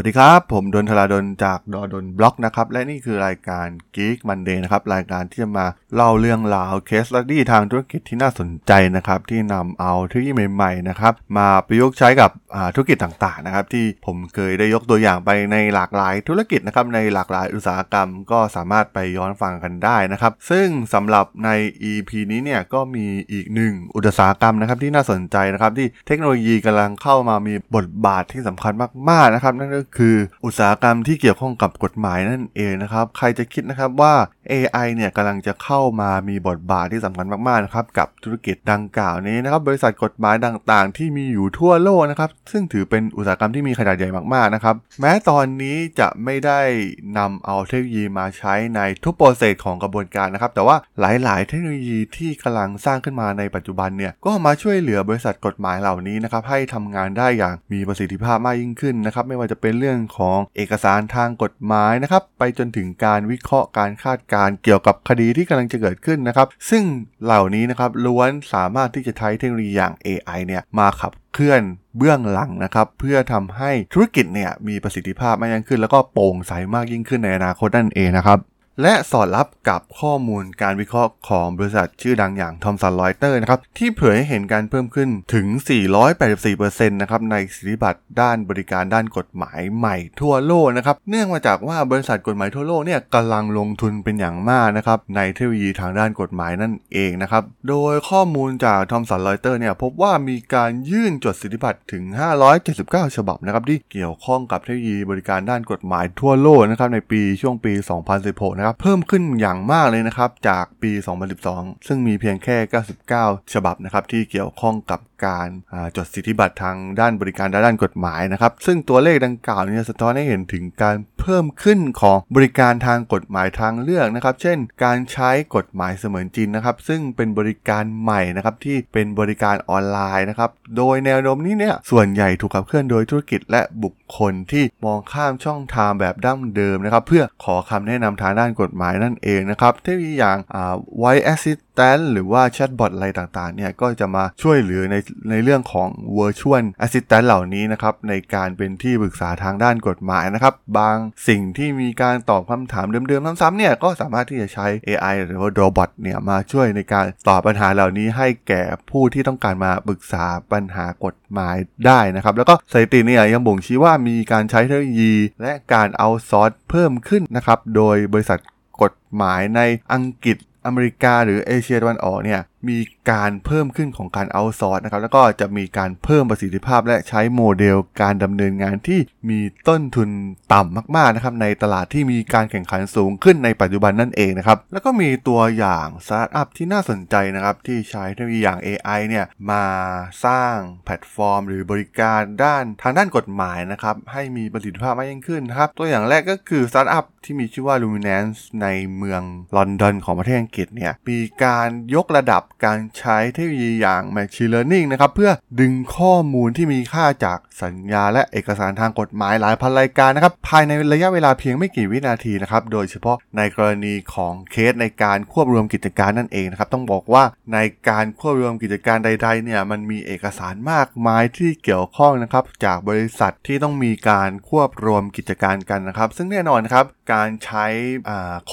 วัสดีครับ ผมดนทราดนจากดอดนบล็อกนะครับ และนี่คือรายการ Geek Monday นะครับ รายการที่จะมาเล่าเรื่องราวเคสลัดดี้ทางธุรกิจที่น่าสนใจนะครับ ที่นำเอาเทคโนโลยีใหม่ๆนะครับ มาประยุกต์ใช้กับอ่าธุรกิจต่างๆนะครับ ที่ผมเคยได้ยกตัวอย่างไปในหลากหลายธุรกิจนะครับ ในหลากหลายอุตสาหกรรม ก็สามารถไปย้อนฟังกันได้นะครับ ซึ่งสำหรับใน EP นี้เนี่ยก็มีอีกหนึ่งอุตสาหกรรมนะครับที่น่าสนใจนะครับที่เทคโนโลยีกำลังเข้ามามีบทบาทที่สำคัญมากๆนะครับนั่นก็คืออุตสาหกรรมที่เกี่ยวข้องกับกฎหมายนั่นเองนะครับ ใครจะคิดนะครับว่า AI เนี่ยกำลังจะเข้ามามีบทบาทที่สำคัญมากๆนะครับกับธุรกิจดังกล่าวนี้นะครับ บริษัทกฎหมายต่างๆ ที่มีอยู่ทั่วโลกนะครับ ซึ่งถือเป็นอุตสาหกรรมที่มีขนาดใหญ่มากๆนะครับ แม้ตอนนี้จะไม่ได้นำเอาเทคโนโลยีมาใช้ในทุกโปรเซสของกระบวนการนะครับ แต่ว่าหลายๆ เทคโนโลยีที่กำลังสร้างขึ้นมาในปัจจุบันเนี่ยก็มาช่วยเหลือบริษัทกฎหมายเหล่านี้นะครับให้ทำงานได้อย่างมีประสิทธิภาพมากยิ่งขึ้นนะครับ ไม่ว่าจะเป็นเรื่องของเอกสารทางกฎหมายนะครับ ไปจนถึงการวิเคราะห์การคาดการเกี่ยวกับคดีที่กำลังจะเกิดขึ้นนะครับ ซึ่งเหล่านี้นะครับล้วนสามารถที่จะใช้เทคโนโลยีอย่าง AI เนี่ยมาขับเคลื่อนเบื้องหลังนะครับ เพื่อทำให้ธุรกิจเนี่ยมีประสิทธิภาพมากยิ่งขึ้น แล้วก็โปร่งใสมากยิ่งขึ้นในอนาคตนั่นเองนะครับ และสอดรับกับข้อมูลการวิเคราะห์ของบริษัทชื่อดังอย่างทอมสันรอยเตอร์นะครับที่เผยให้เห็นการเพิ่มขึ้นถึง 484%นะครับในสิทธิบัตรด้านบริการด้านกฎหมายใหม่ทั่วโลกนะครับเนื่องมาจากว่าบริษัทกฎหมายทั่วโลกเนี่ยกำลังลงทุนเป็นอย่างมากนะครับในเทคโนโลยีทางด้านกฎหมายนั่นเองนะครับโดยข้อมูลจากทอมสันรอยเตอร์เนี่ยพบว่ามีการยื่นจดสิทธิบัตรถึง 579 ฉบับนะครับที่เกี่ยวข้องกับเทคโนโลยีบริการด้านกฎหมายทั่วโลกนะครับในปีช่วงปี 2016นะครับเพิ่มขึ้นอย่างมากเลยนะครับจากปี 2012 ซึ่งมีเพียงแค่ 99 ฉบับนะครับที่เกี่ยวข้องกับการจดสิทธิบัตรทางด้านบริการด้านกฎหมายนะครับ ซึ่งตัวเลขดังกล่าวนี้สะท้อนให้เห็นถึงการเพิ่มขึ้นของบริการทางกฎหมายทางเลือกนะครับ เช่น การใช้กฎหมายเสมือนจริงนะครับ ซึ่งเป็นบริการใหม่นะครับที่เป็นบริการออนไลน์นะครับ โดยแนวโน้มนี้เนี่ยส่วนใหญ่ถูกขับเคลื่อนโดยธุรกิจและบุคคลที่มองข้ามช่องทางแบบดั้งเดิมนะครับ เพื่อขอคำแนะนำทางด้านกฎหมายนั่นเองนะครับเทคโนโลยีอย่างอ่า Voice Assistant หรือว่าแชทบอทอะไรต่างๆเนี่ยก็จะมาช่วยเหลือในในเรื่องของ Virtual Assistant เหล่านี้นะครับในการเป็นที่ปรึกษาทางด้านกฎหมายนะครับ บางสิ่งที่มีการตอบคำถามเดิมๆซ้ำๆเนี่ยก็สามารถที่จะใช้ AI หรือว่า robot เนี่ยมาช่วยในการตอบปัญหาเหล่านี้ให้แก่ผู้ที่ต้องการมาปรึกษาปัญหากฎหมายได้นะครับ แล้วก็สถิติเนี่ยยังบ่งชี้ว่ามีการใช้เทคโนโลยี และการเอาซอสเพิ่มขึ้นนะครับโดยบริษัท กฎหมายในอังกฤษอเมริกาหรือเอเชียตะวันออกเนี่ยมีการเพิ่มขึ้นของการ outsource นะครับแล้วก็จะมีการเพิ่มประสิทธิภาพและใช้โมเดลการดำเนินงานที่มีต้นทุนต่ำมากๆนะครับในตลาดที่มีการแข่งขันสูงขึ้นในปัจจุบันนั่นเองนะครับแล้วก็มีตัวอย่างสตาร์ทอัพที่น่าสนใจนะครับที่ใช้เทคโนโลยีอย่าง AI เนี่ยมาสร้างแพลตฟอร์ม หรือบริการด้านทางด้านกฎหมายนะครับให้มีประสิทธิภาพมากยิ่งขึ้นนะครับตัวอย่างแรกก็คือสตาร์ทอัพที่มีชื่อว่า Luminance ในเมืองลอนดอนของประเทศอังกฤษเนี่ยมีการยกระดับการใช้เทคโนโลยีอย่าง Machine Learning นะครับเพื่อดึงข้อมูลที่มีค่าจากสัญญาและเอกสารทางกฎหมายหลายพันรายการนะครับภายในระยะเวลาเพียงไม่กี่วินาทีนะครับโดยเฉพาะในกรณีของเคสในการควบรวมกิจการนั่นเองนะครับต้องบอกว่าในการควบรวมกิจการใด ๆเนี่ยมันมีเอกสารมากมายที่เกี่ยวข้องนะครับจากบริษัทที่ต้องมีการควบรวมกิจการกันนะครับซึ่งแน่นอนครับการใช้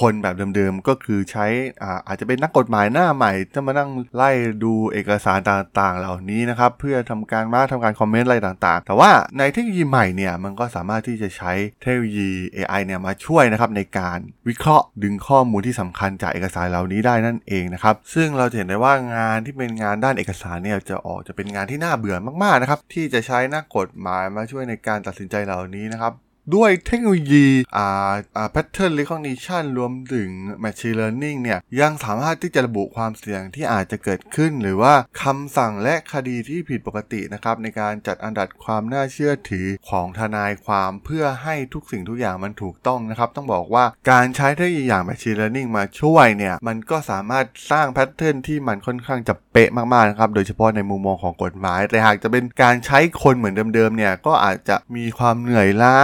คนแบบเดิมๆก็คือใช้อ่าอาจจะเป็นนักกฎหมายหน้าใหม่จะมานั่งไล่ดูเอกสารต่างๆ เหล่านี้นะครับเพื่อทำการมาทำการคอมเมนต์อะไรต่างๆ แต่ว่าในเทคโนโลยีใหม่เนี่ยมันก็สามารถที่จะใช้เทคโนโลยี AI เนี่ยมาช่วยนะครับในการวิเคราะห์ดึงข้อมูลที่สำคัญจากเอกสารเหล่านี้ได้นั่นเองนะครับซึ่งเราจะเห็นได้ว่างานที่เป็นงานด้านเอกสารเนี่ยจะออกจะเป็นงานที่น่าเบื่อมากๆนะครับที่จะใช้นักกฎหมายมาช่วยในการตัดสินใจเหล่านี้นะครับ ด้วยเทคโนโลยีอ่าอ่า pattern recognition รวมถึง machine learning เนี่ย ยังสามารถที่จะระบุความเสี่ยงที่อาจจะเกิดขึ้น หรือว่าคำสั่งและคดีที่ผิดปกตินะครับ ในการจัดอันดับความน่าเชื่อถือของทนายความเพื่อให้ทุกสิ่งทุกอย่างมันถูกต้องนะครับ ต้องบอกว่าการใช้เทคโนโลยีอย่าง machine learning มาช่วยเนี่ย มันก็สามารถสร้างแพทเทิร์นที่มันค่อนข้างจะเป๊ะมากๆนะครับ โดยเฉพาะในมุมมองของกฎหมาย แต่หากจะเป็นการใช้คนเหมือนเดิมๆเนี่ย ก็อาจจะมีความเหนื่อยล้า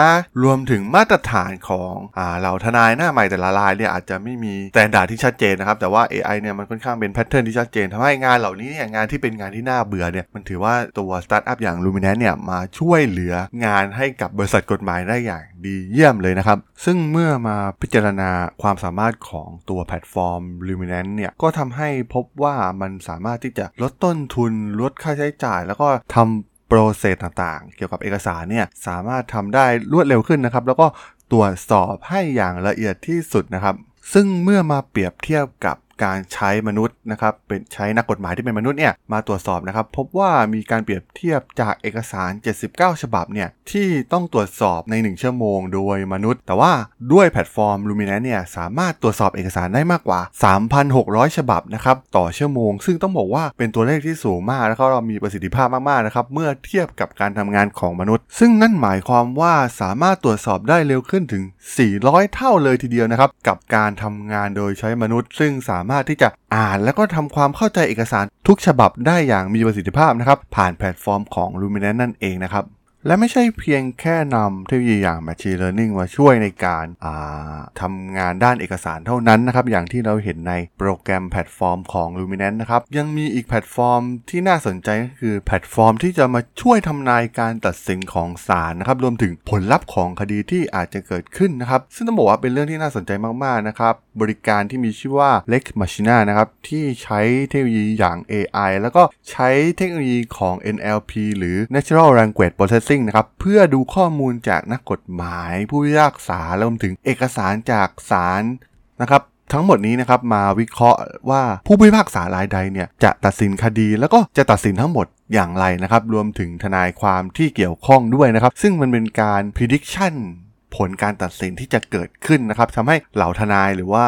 รวมถึงมาตรฐานของอ่าเหล่าทนายหน้าใหม่แต่ละรายเนี่ยอาจจะไม่มี standard ที่ชัดเจนนะครับแต่ว่า AI เนี่ยมันค่อนข้างเป็น pattern ที่ชัดเจนทำให้งานเหล่านี้เนี่ยงานที่เป็นงานที่น่าเบื่อเนี่ยมันถือว่าตัวสตาร์ทอัพอย่าง l u m i n a n เนี่ยมาช่วยเหลืองานให้กับบริษัทกฎหมายได้อย่างดีเยี่ยมเลยนะครับ ซึ่งเมื่อมาพิจารณาความสามารถของตัวแพลตฟอร์ม l u m i n a n เนี่ยก็ทำให้พบว่ามันสามารถที่จะลดต้นทุนลดค่าใช้จ่าย แล้วก็ทำ process ต่างๆ เกี่ยวกับเอกสารเนี่ยสามารถทำได้รวดเร็วขึ้นนะครับ แล้วก็ตรวจสอบให้อย่างละเอียดที่สุดนะครับ ซึ่งเมื่อมาเปรียบเทียบกับการใช้มนุษย์นะครับเป็นใช้นักกฎหมายที่เป็นมนุษย์เนี่ยมาตรวจสอบนะครับ พบว่ามีการเปรียบเทียบจากเอกสาร 79 ฉบับเนี่ยที่ต้องตรวจสอบใน 1 ชั่วโมงโดยมนุษย์ แต่ว่าด้วยแพลตฟอร์ม Luminance เนี่ยสามารถตรวจสอบเอกสารได้มากกว่า 3,600 ฉบับนะครับต่อชั่วโมง ซึ่งต้องบอกว่าเป็นตัวเลขที่สูงมาก แล้วก็เรามีประสิทธิภาพมากๆนะครับเมื่อเทียบกับการทำงานของมนุษย์ ซึ่งนั่นหมายความว่าสามารถตรวจสอบได้เร็วขึ้นถึง 400 เท่าเลยทีเดียวนะครับกับการทำงานโดยใช้มนุษย์ ซึ่งสามารถที่จะอ่านแล้วก็ทำความเข้าใจเอกสารทุกฉบับได้อย่างมีประสิทธิภาพนะครับ ผ่านแพลตฟอร์มของ Luminant นั่นเองนะครับ และไม่ใช่เพียงแค่นำเทคโนโลยีอย่าง Machine Learning มาช่วยในการทำงานด้านเอกสารเท่านั้นนะครับ อย่างที่เราเห็นในโปรแกรมแพลตฟอร์มของ Luminant นะครับ ยังมีอีกแพลตฟอร์มที่น่าสนใจก็คือแพลตฟอร์มที่จะมาช่วยทำนายการตัดสินของศาลนะครับ รวมถึงผลลัพธ์ของคดีที่อาจจะเกิดขึ้นนะครับ ซึ่งต้องบอกว่าเป็นเรื่องที่น่าสนใจมากๆนะครับบริการที่มีชื่อว่า Lex Machina นะครับที่ใช้เทคโนโลยีอย่าง AI แล้วก็ใช้เทคโนโลยีของ NLP หรือ Natural Language Processing นะครับเพื่อดูข้อมูลจากนักกฎหมาย ผู้พิพากษารวมถึงเอกสารจากศาลนะครับทั้งหมดนี้นะครับมาวิเคราะห์ว่าผู้พิพากษารายใดเนี่ยจะตัดสินคดี แล้วก็จะตัดสินทั้งหมดอย่างไรนะครับรวมถึงทนายความที่เกี่ยวข้องด้วยนะครับซึ่งมันเป็นการ prediction ผลการตัดสินที่จะเกิดขึ้นนะครับทำให้เหล่าทนายหรือว่า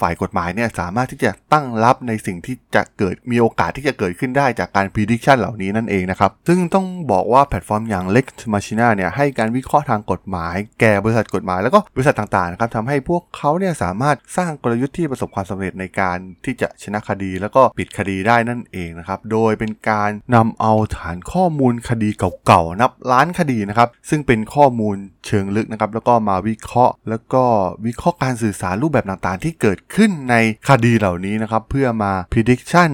ฝ่ายกฎหมายเนี่ยสามารถที่จะตั้งรับในสิ่งที่จะเกิดมีโอกาสที่จะเกิดขึ้นได้จากการ prediction เหล่านี้นั่นเองนะครับ ซึ่งต้องบอกว่าแพลตฟอร์มอย่าง Lex Machina เนี่ยให้การวิเคราะห์ทางกฎหมาย แก่บริษัทกฎหมายแล้วก็บริษัทต่างๆนะครับทำให้พวกเขาเนี่ยสามารถสร้างกลยุทธ์ที่ประสบความสำเร็จในการที่จะชนะคดี แล้วก็ปิดคดีได้นั่นเองนะครับโดยเป็นการนำเอาฐานข้อมูลคดีเก่าๆนับล้านคดีนะครับซึ่งเป็นข้อมูลเชิงลึกนะครับแล้วก็มาวิเคราะห์ แล้วก็วิเคราะห์การสื่อสารรูปแบบต่างๆ ที่เกิดขึ้นในคดีเหล่านี้นะครับ เพื่อมา prediction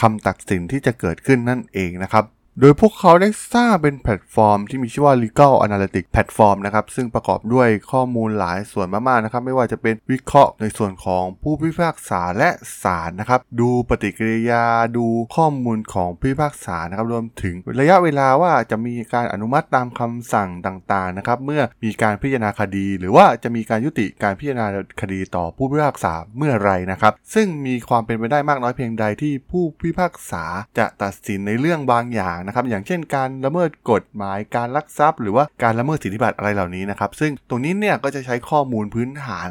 คำตัดสินที่จะเกิดขึ้นนั่นเองนะครับ โดยพวกเขาได้สร้างเป็นแพลตฟอร์มที่มีชื่อว่า Legal Analytics Platform นะครับ ซึ่งประกอบด้วยข้อมูลหลายส่วนมากๆนะครับ ไม่ว่าจะเป็นวิเคราะห์ในส่วนของผู้พิพากษาและศาลนะครับ ดูปฏิกิริยาดูข้อมูลของผู้พิพากษานะครับ รวมถึงระยะเวลาว่าจะมีการอนุมัติตามคำสั่งต่างๆนะครับ เมื่อมีการพิจารณาคดี หรือว่าจะมีการยุติการพิจารณาคดีต่อผู้พิพากษาเมื่อไรนะครับ ซึ่งมีความเป็นไปได้มากน้อยเพียงใดที่ผู้พิพากษาจะตัดสินในเรื่องบางอย่างนะครับอย่างเช่นการละเมิดกฎหมายการลักทรัพย์ หรือว่าการละเมิดสิทธิบัตรอะไรเหล่านี้นะครับซึ่งตรงนี้เนี่ยก็จะใช้ข้อมูลพื้นฐาน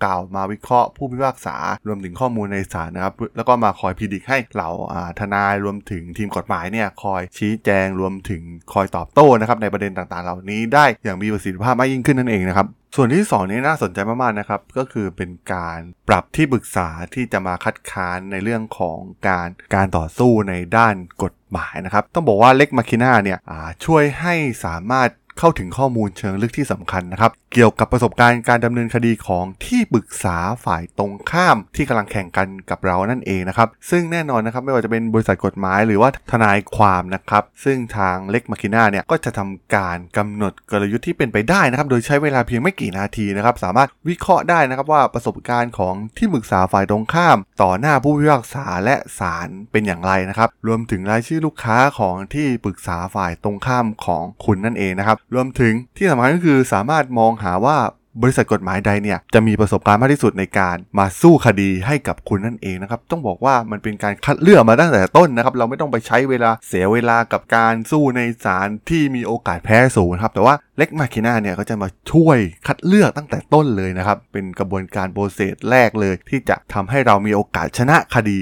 เก่าๆ มาวิเคราะห์ผู้พิพากษารวมถึงข้อมูลในศาลนะครับแล้วก็มาคอยพิจิตรให้เหล่าทนายรวมถึงทีมกฎหมายเนี่ยคอยชี้แจงรวมถึงคอยตอบโต้นะครับในประเด็นต่างๆ เหล่านี้ได้อย่างมีประสิทธิภาพมากยิ่งขึ้นนั่นเองนะครับ ส่วนที่2นี้น่าสนใจมากๆนะครับ ก็คือเป็นการปรับที่ปรึกษาที่จะมาคัดค้านในเรื่องของการการต่อสู้ในด้านกฎหมายนะครับ ต้องบอกว่าเล็กมาคิน่าเนี่ยช่วยให้สามารถเข้าถึงข้อมูลเชิงลึกที่สำคัญนะครับเกี่ยวกับประสบการณ์การดำเนินคดีของที่ปรึกษาฝ่ายตรงข้ามที่กำลังแข่งกันกับเรานั่นเองนะครับซึ่งแน่นอนนะครับไม่ว่าจะเป็นบริษัทกฎหมายหรือว่าทนายความนะครับซึ่งทางเล็กมาคิน่าเนี่ยก็จะทำการกำหนดกลยุทธ์ที่เป็นไปได้นะครับโดยใช้เวลาเพียงไม่กี่นาทีนะครับสามารถวิเคราะห์ได้นะครับว่าประสบการณ์ของที่ปรึกษาฝ่ายตรงข้าม ต่อหน้าผู้พิพากษาและศาลเป็นอย่างไรนะครับรวมถึงรายชื่อลูกค้าของที่ปรึกษาฝ่ายตรงข้ามของคุณนั่นเองนะครับรวมถึงที่สำคัญก็คือสามารถมองหาว่าบริษัทกฎหมายใดเนี่ยจะมีประสบการณ์มากที่สุดในการมาสู้คดีให้กับคุณนั่นเองนะครับ ต้องบอกว่ามันเป็นการคัดเลือกมาตั้งแต่ต้นนะครับ เราไม่ต้องไปใช้เวลาเสียเวลากับการสู้ในศาลที่มีโอกาสแพ้สูงครับ แต่ว่า Lex Machina เนี่ยก็จะมาช่วยคัดเลือกตั้งแต่ต้นเลยนะครับ เป็นกระบวนการ process แรกเลย ที่จะทำให้เรามีโอกาสชนะคดี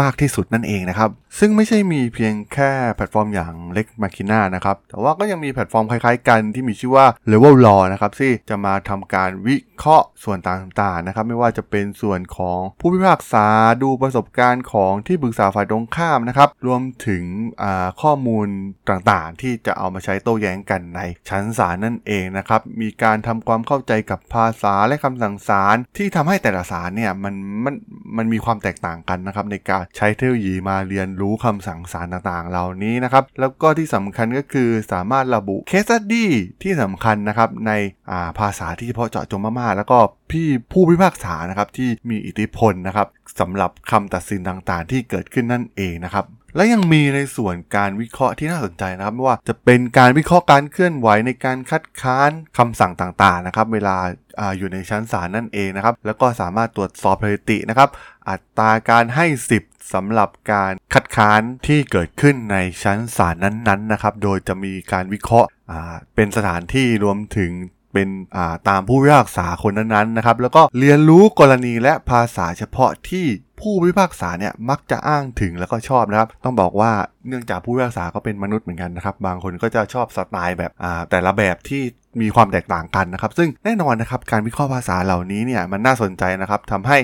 มากที่สุดนั่นเองนะครับ ซึ่งไม่ใช่มีเพียงแค่แพลตฟอร์มอย่าง Lex Machina นะครับ แต่ว่าก็ยังมีแพลตฟอร์มคล้ายๆกันที่มีชื่อว่า Ravel Law นะครับที่จะมาทำการวิเคราะห์ส่วนต่างๆนะครับ ไม่ว่าจะเป็นส่วนของผู้พิพากษาดูประสบการณ์ของที่ปรึกษาฝ่ายตรงข้ามนะครับ รวมถึงข้อมูลต่างๆ ที่จะเอามาใช้โต้แย้งกันในชั้นศาลนั่นเองนะครับ มีการทำความเข้าใจกับภาษาและคำสั่งศาลที่ทำให้แต่ละศาลเนี่ยมันมันมันมีความแตกต่างกันนะครับในการใช้เทคโนโลยีมาเรียนรู้คำสั่งสารต่างๆ เหล่านี้นะครับ แล้วก็ที่สำคัญก็คือสามารถระบุเคสดี้ที่สำคัญนะครับในภาษาที่เฉพาะเจาะจงมากๆ แล้วก็พี่ผู้พิพากษานะครับที่มีอิทธิพลนะครับสำหรับคำตัดสินต่างๆ ที่เกิดขึ้นนั่นเองนะครับ และยังมีในส่วนการวิเคราะห์ที่น่าสนใจนะครับว่าจะเป็นการวิเคราะห์การเคลื่อนไหวในการคัดค้านคำสั่งต่างๆนะครับเวลาออยู่ในชั้นศาลนั่นเองนะครับ แล้วก็สามารถตรวจสอบสถิตินะครับ อัตราการให้สิบสำหรับการคัดค้านที่เกิดขึ้นในชั้นศาลนั้นๆนะครับ โดยจะมีการวิเคราะห์เป็นสถานที่รวมถึงเป็นตามผู้พิพากษาคนนั้นๆนะครับ แล้วก็เรียนรู้กรณีและภาษาเฉพาะที่ ผู้พิพากษาเนี่ยมักจะอ้างถึงแล้วก็ชอบนะครับ ต้องบอกว่าเนื่องจากผู้พิพากษาก็เป็นมนุษย์เหมือนกันนะครับ บางคนก็จะชอบสไตล์แบบแต่ละแบบที่มีความแตกต่างกันนะครับ ซึ่งแน่นอนนะครับการวิเคราะห์ภาษาเหล่านี้เนี่ยมันน่าสนใจนะครับทำให้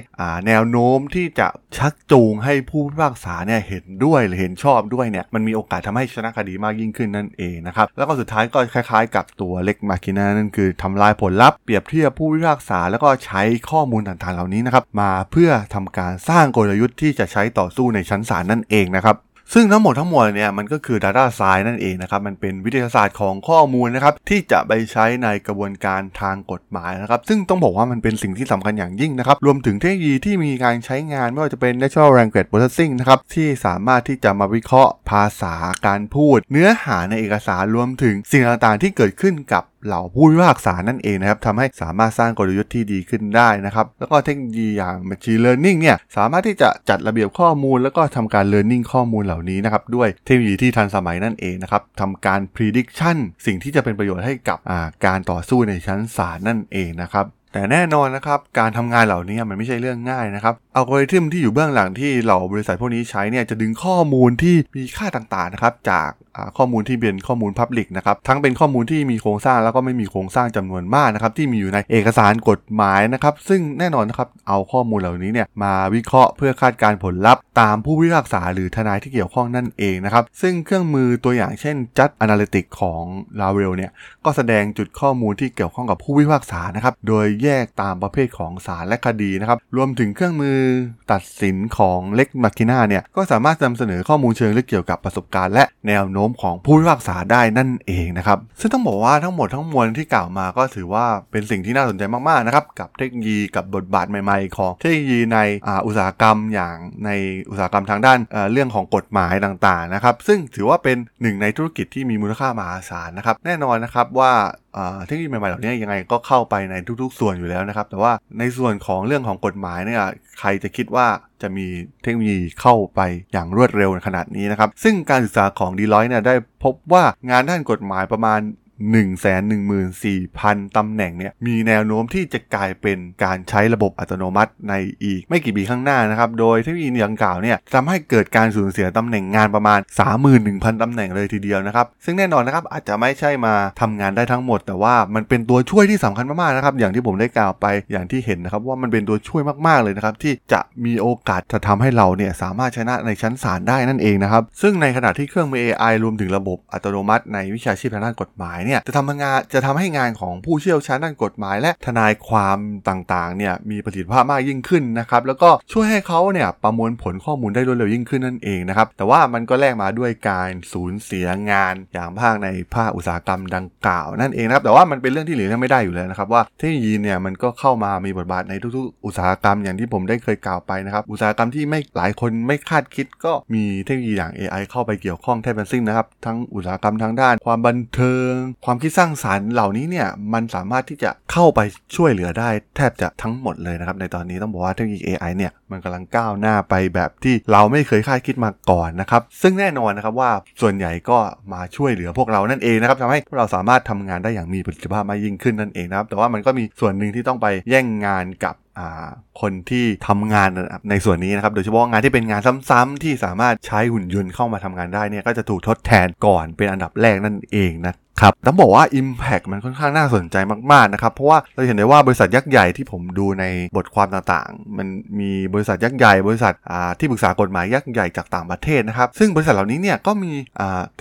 แนวโน้มที่จะชักจูงให้ผู้พิพากษาเนี่ยเห็นด้วยหรือเห็นชอบด้วยเนี่ยมันมีโอกาสทำให้ชนะคดีมากยิ่งขึ้นนั่นเองนะครับแล้วก็สุดท้ายก็คล้ายๆ กับตัวเล็กมาคินานั่นคือทำลายผลลัพธ์เปรียบเทียบผู้พิพากษา แล้วก็ใช้ข้อมูลต่างๆเหล่านี้นะครับมาเพื่อทำการสร้างกลยุทธ์ที่จะใช้ต่อสู้ในชั้นศาลนั่นเองนะครับซึ่งทั้งหมดทั้งมวลเนี่ยมันก็คือ Data Science นั่นเองนะครับมันเป็นวิทยาศาสตร์ของข้อมูลนะครับที่จะไปใช้ในกระบวนการทางกฎหมายนะครับซึ่งต้องบอกว่ามันเป็นสิ่งที่สำคัญอย่างยิ่งนะครับรวมถึงเทคโนโลยีที่มีการใช้งานไม่ว่าจะเป็น Natural Language Processing นะครับที่สามารถที่จะมาวิเคราะห์ภาษาการพูด เนื้อหาในเอกสารรวมถึงสิ่งต่างๆ ที่เกิดขึ้นกับเหล่าผู้พิพากษานั่นเองนะครับทำให้สามารถสร้างกลยุทธ์ที่ดีขึ้นได้นะครับ แล้วก็เทคโนโลยีอย่าง Machine Learning เนี่ยสามารถที่จะจัดระเบียบข้อมูล แล้วก็ทำการ Learning ข้อมูลเหล่านี้นะครับด้วยเทคโนโลยีที่ทันสมัยนั่นเองนะครับทำการ prediction สิ่งที่จะเป็นประโยชน์ให้กับการต่อสู้ในชั้นศาลนั่นเองนะครับแต่แน่นอนนะครับการทำงานเหล่านี้มันไม่ใช่เรื่องง่ายนะครับ อัลกอริทึมที่อยู่เบื้องหลังที่เหล่าบริษัทพวกนี้ใช้เนี่ยจะดึงข้อมูลที่มีค่าต่างๆนะครับจากข้อมูลที่เป็นข้อมูลพับลิกนะครับทั้งเป็นข้อมูลที่มีโครงสร้างแล้วก็ไม่มีโครงสร้างจำนวนมากนะครับที่มีอยู่ในเอกสารกฎหมายนะครับซึ่งแน่นอนนะครับเอาข้อมูลเหล่านี้เนี่ยมาวิเคราะห์เพื่อคาดการผลลัพธ์ตามผู้พิพากษาหรือทนายที่เกี่ยวข้องนั่นเองนะครับซึ่งเครื่องมือตัวอย่างเช่น Just Analytics ของ l a v e l เนี่ยก็แสดงจุดข้อมูลที่เกี่ยวข้องกับผู้พิพากษานะครับโดยแยกตามประเภทของศาลและคดีนะครับรวมถึงเครื่องมือตัดสินของเล็กมาคิน่าเนี่ยก็สามารถนำเสนอข้อมูลเชิงลึกเกี่ยวกับประสบการณ์และแนวโน้มของผู้พิพากษาได้นั่นเองนะครับซึ่งต้องบอกว่าทั้งหมดทั้งมวลที่กล่าวมาก็ถือว่าเป็นสิ่งที่น่าสนใจมากๆนะครับกับเทคโนโลยีกับบทบาทใหม่ๆ ของเทคโนโลยีในอุตสาหกรรมอย่างในอุตสาหกรรมทางด้านเรื่องของกฎหมายต่างๆนะครับซึ่งถือว่าเป็นหนึ่งในธุรกิจที่มีมูลค่ามหาศาลนะครับแน่นอนนะครับว่าเทคโนโลยีใหม่ๆเหล่านี้ยังไงก็เข้าไปในทุกๆ ส่วนอยู่แล้วนะครับ แต่ว่าในส่วนของเรื่องของกฎหมายเนี่ยใครจะคิดว่าจะมีเทคโนโลยีเข้าไปอย่างรวดเร็วขนาดนี้นะครับ ซึ่งการศึกษาของดีลอยเนี่ยได้พบว่างานด้านกฎหมายประมาณ 114,000 ตำแหน่งเนี่ยมีแนวโน้มที่จะกลายเป็นการใช้ระบบอัตโนมัติในอีก ไม่กี่ปีข้างหน้านะครับ โดยเทคโนโลยีดังกล่าวเนี่ยทำให้เกิดการสูญเสียตำแหน่งงานประมาณ 31,000 ตำแหน่งเลยทีเดียวนะครับ ซึ่งแน่นอนนะครับอาจจะไม่ใช่มาทำงานได้ทั้งหมด แต่ว่ามันเป็นตัวช่วยที่สำคัญมากๆนะครับอย่างที่ผมได้กล่าวไปอย่างที่เห็นนะครับว่ามันเป็นตัวช่วยมากๆเลยนะครับที่จะมีโอกาสจะทำให้เราเนี่ยสามารถชนะในชั้นศาลได้นั่นเองนะครับซึ่งในขณะที่เครื่องมือ AI รวมถึงระบบอัตโนมัติ ในวิชาชีพทางด้านกฎหมายเนี่ยจะทำงานจะทำให้งานของผู้เชี่ยวชาญด้านกฎหมาย และทนายความต่างๆเนี่ยมีประสิทธิภาพมากยิ่งขึ้นนะครับแล้วก็ช่วยให้เขาเนี่ยประมวลผลข้อมูลได้รวดเร็วยิ่งขึ้นนั่นเองนะครับแต่ว่ามันก็แลกมาด้วยการสูญเสียงานอย่างภาคในภาคอุตสาหกรรมดังกล่าวนั่นเองนะครับแต่ว่ามันเป็นเรื่องที่หลีกเลี่ยงไม่ได้อยู่แล้วนะครับว่าเทคโนโลยีเนี่ยมันก็เข้ามามีบทบาทในทุกๆ อุตสาหกรรมอย่างที่ผมได้เคยกล่าวไปนะครับอุตสาหกรรมที่ไม่หลายคนไม่คาดคิดก็มีเทคโนโลยีอย่าง AI เข้าไปเกี่ยวข้องแทบทั้งสิ้นนะครับทั้งอุตสาหกรรมทางด้าน ความบันเทิงความคิดสร้างสารรค์เหล่านี้เนี่ยมันสามารถที่จะเข้าไปช่วยเหลือได้แทบจะทั้งหมดเลยนะครับในตอนนี้ต้องบอกว่าเทคโนโลยี AI เนี่ย มันกำลังก้าวหน้าไปแบบที่เราไม่เคยคาดคิดมาก่อนนะครับ ซึ่งแน่นอนนะครับว่าส่วนใหญ่ก็มาช่วยเหลือพวกเรานั่นเองนะครับทำให้พวกเราสามารถทำงานได้อย่างมีประสิทธิภาพมากยิ่งขึ้นนั่นเองนะครับ แต่ว่ามันก็มีส่วนหนึ่งที่ต้องไปแย่งงานกับคนที่ทำงานในส่วนนี้นะครับ โดยเฉพาะงานที่เป็นงานซ้ำๆที่สามารถใช้หุ่นยนต์เข้ามาทำงานได้เนี่ยก็จะถูกทดแทนก่อนเป็นอันดับแรกนั่นเองนะครับต้องบอกว่า Impact มันค่อนข้างน่าสนใจมากๆนะครับ เพราะว่าเราเห็นได้ว่าบริษัทยักษ์ใหญ่ที่ผมดูในบทความต่างๆ มันมีบริษัทยักษ์ใหญ่บริษัทที่ปรึกษากฎหมายยักษ์ใหญ่จากต่างประเทศนะครับ ซึ่งบริษัทเหล่านี้เนี่ยก็มี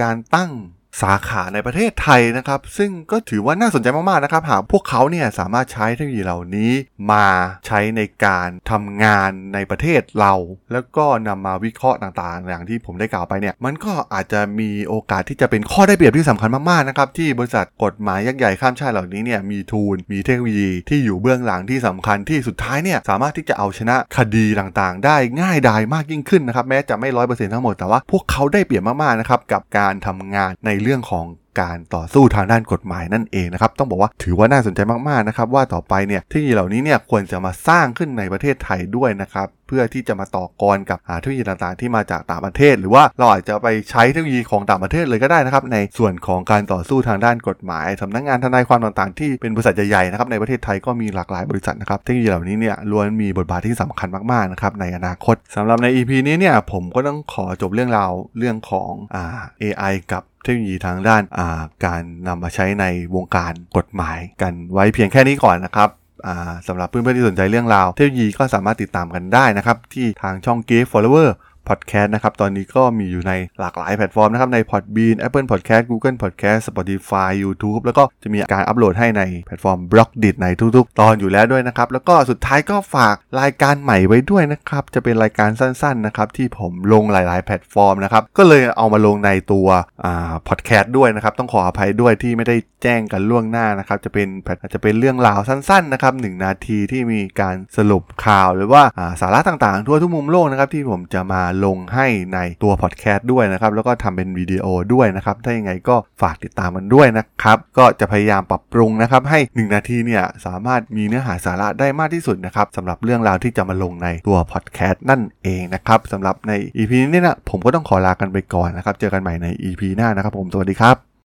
การตั้ง สาขาในประเทศไทยนะครับ ซึ่งก็ถือว่าน่าสนใจมากๆนะครับ หากพวกเขาเนี่ยสามารถใช้เทคโนโลยีเหล่านี้มาใช้ในการทำงานในประเทศเรา แล้วก็นำมาวิเคราะห์ต่างๆ อย่างที่ผมได้กล่าวไปเนี่ย มันก็อาจจะมีโอกาสที่จะเป็นข้อได้เปรียบที่สำคัญมากๆนะครับที่บริษัทกฎหมายยักษ์ใหญ่ข้ามชาติเหล่านี้เนี่ยมีทูลมีเทคโนโลยีที่อยู่เบื้องหลังที่สำคัญที่สุดท้ายเนี่ยสามารถที่จะเอาชนะคดีต่างๆ ได้ง่ายดายมากยิ่งขึ้นนะครับแม้จะไม่ร้อยเปอร์เซ็นต์ทั้งหมดแต่ว่าพวกเขาได้เปรียบมากๆนะครับกับการทำงานในเรื่องของ การต่อสู้ทางด้านกฎหมายนั่นเองนะครับต้องบอกว่าถือว่าน่าสนใจมากๆนะครับว่าต่อไปเนี่ยเทคโนโลยีเหล่านี้เนี่ยควรจะมาสร้างขึ้นในประเทศไทยด้วยนะครับเพื่อที่จะมาต่อกรกับเทคโนโลยีต่างๆที่มาจากต่างประเทศ หรือว่าเราอาจจะไปใช้เทคโนโลยีของต่างประเทศเลยก็ได้นะครับในส่วนของการต่อสู้ทางด้านกฎหมายสำนักงานทนายความต่างๆ ที่เป็นบริษัทใหญ่ๆนะครับในประเทศไทยก็มีหลากหลายบริษัทนะครับเทคโนโลยีเหล่านี้เนี่ยล้วนมีบทบาทที่สำคัญมากๆนะครับในอนาคตสำหรับใน EP นี้เนี่ยผมก็ต้องขอจบเรื่องราวเรื่องของอ่า AI กับเทคโนโลยีทางด้านการนำมาใช้ในวงการกฎหมายกันไว้เพียงแค่นี้ก่อนนะครับสำหรับเพื่อนๆที่สนใจเรื่องราวเทคโนโลยีก็สามารถติดตามกันได้นะครับ ที่ทางช่อง g a m e Follower พอดแคสต์นะครับ ตอนนี้ก็มีอยู่ในหลากหลายแพลตฟอร์มนะครับ ใน Podbean Apple Podcast Google Podcast Spotify YouTube แล้วก็จะมีการอัปโหลดให้ในแพลตฟอร์ม b l o กดิในทุกๆ ตอนอยู่แล้วด้วยนะครับ แล้วก็สุดท้ายก็ฝากรายการใหม่ไว้ด้วยนะครับ จะเป็นรายการสั้นๆนะครับที่ผมลงหลาย ๆ แพลตฟอร์มนะครับ ก็เลยเอามาลงในตัวอ่าพอดแคสต์ด้วยนะครับ ต้องขออภัยด้วยที่ไม่ได้แจ้งกันล่วงหน้านะครับ จะเป็นอาจจะเป็นเรื่องราวสั้นๆนะครับนาทีที่มีการสรุปข่าวหรือว่าสาระต่างๆ ทั่วทุกมุมโลกนะครับที่ผมจะมาลงให้ในตัวพอดแคสต์ด้วยนะครับ แล้วก็ทำเป็นวิดีโอด้วยนะครับ ถ้ายังไงก็ฝากติดตามกันด้วยนะครับ ก็จะพยายามปรับปรุงนะครับ ให้ 1 นาทีเนี่ยสามารถมีเนื้อหาสาระได้มากที่สุดนะครับสำหรับเรื่องราวที่จะมาลงในตัวพอดแคสต์นั่นเองนะครับสำหรับใน EP นี้นะผมก็ต้องขอลากันไปก่อนนะครับ เจอกันใหม่ใน EP หน้านะครับ ผมสวัสดีครับ